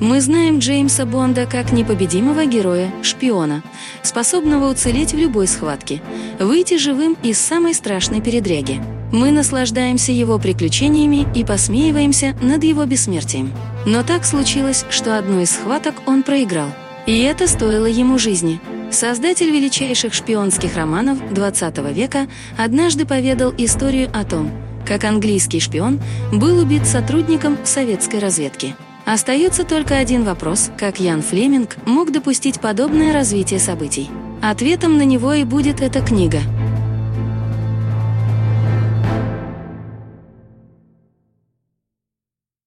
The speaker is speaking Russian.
Мы знаем Джеймса Бонда как непобедимого героя, шпиона, способного уцелеть в любой схватке, выйти живым из самой страшной передряги. Мы наслаждаемся его приключениями и посмеиваемся над его бессмертием. Но так случилось, что одну из схваток он проиграл. И это стоило ему жизни. Создатель величайших шпионских романов XX века однажды поведал историю о том, как английский шпион был убит сотрудником советской разведки. Остается только один вопрос, как Ян Флеминг мог допустить подобное развитие событий. Ответом на него и будет эта книга –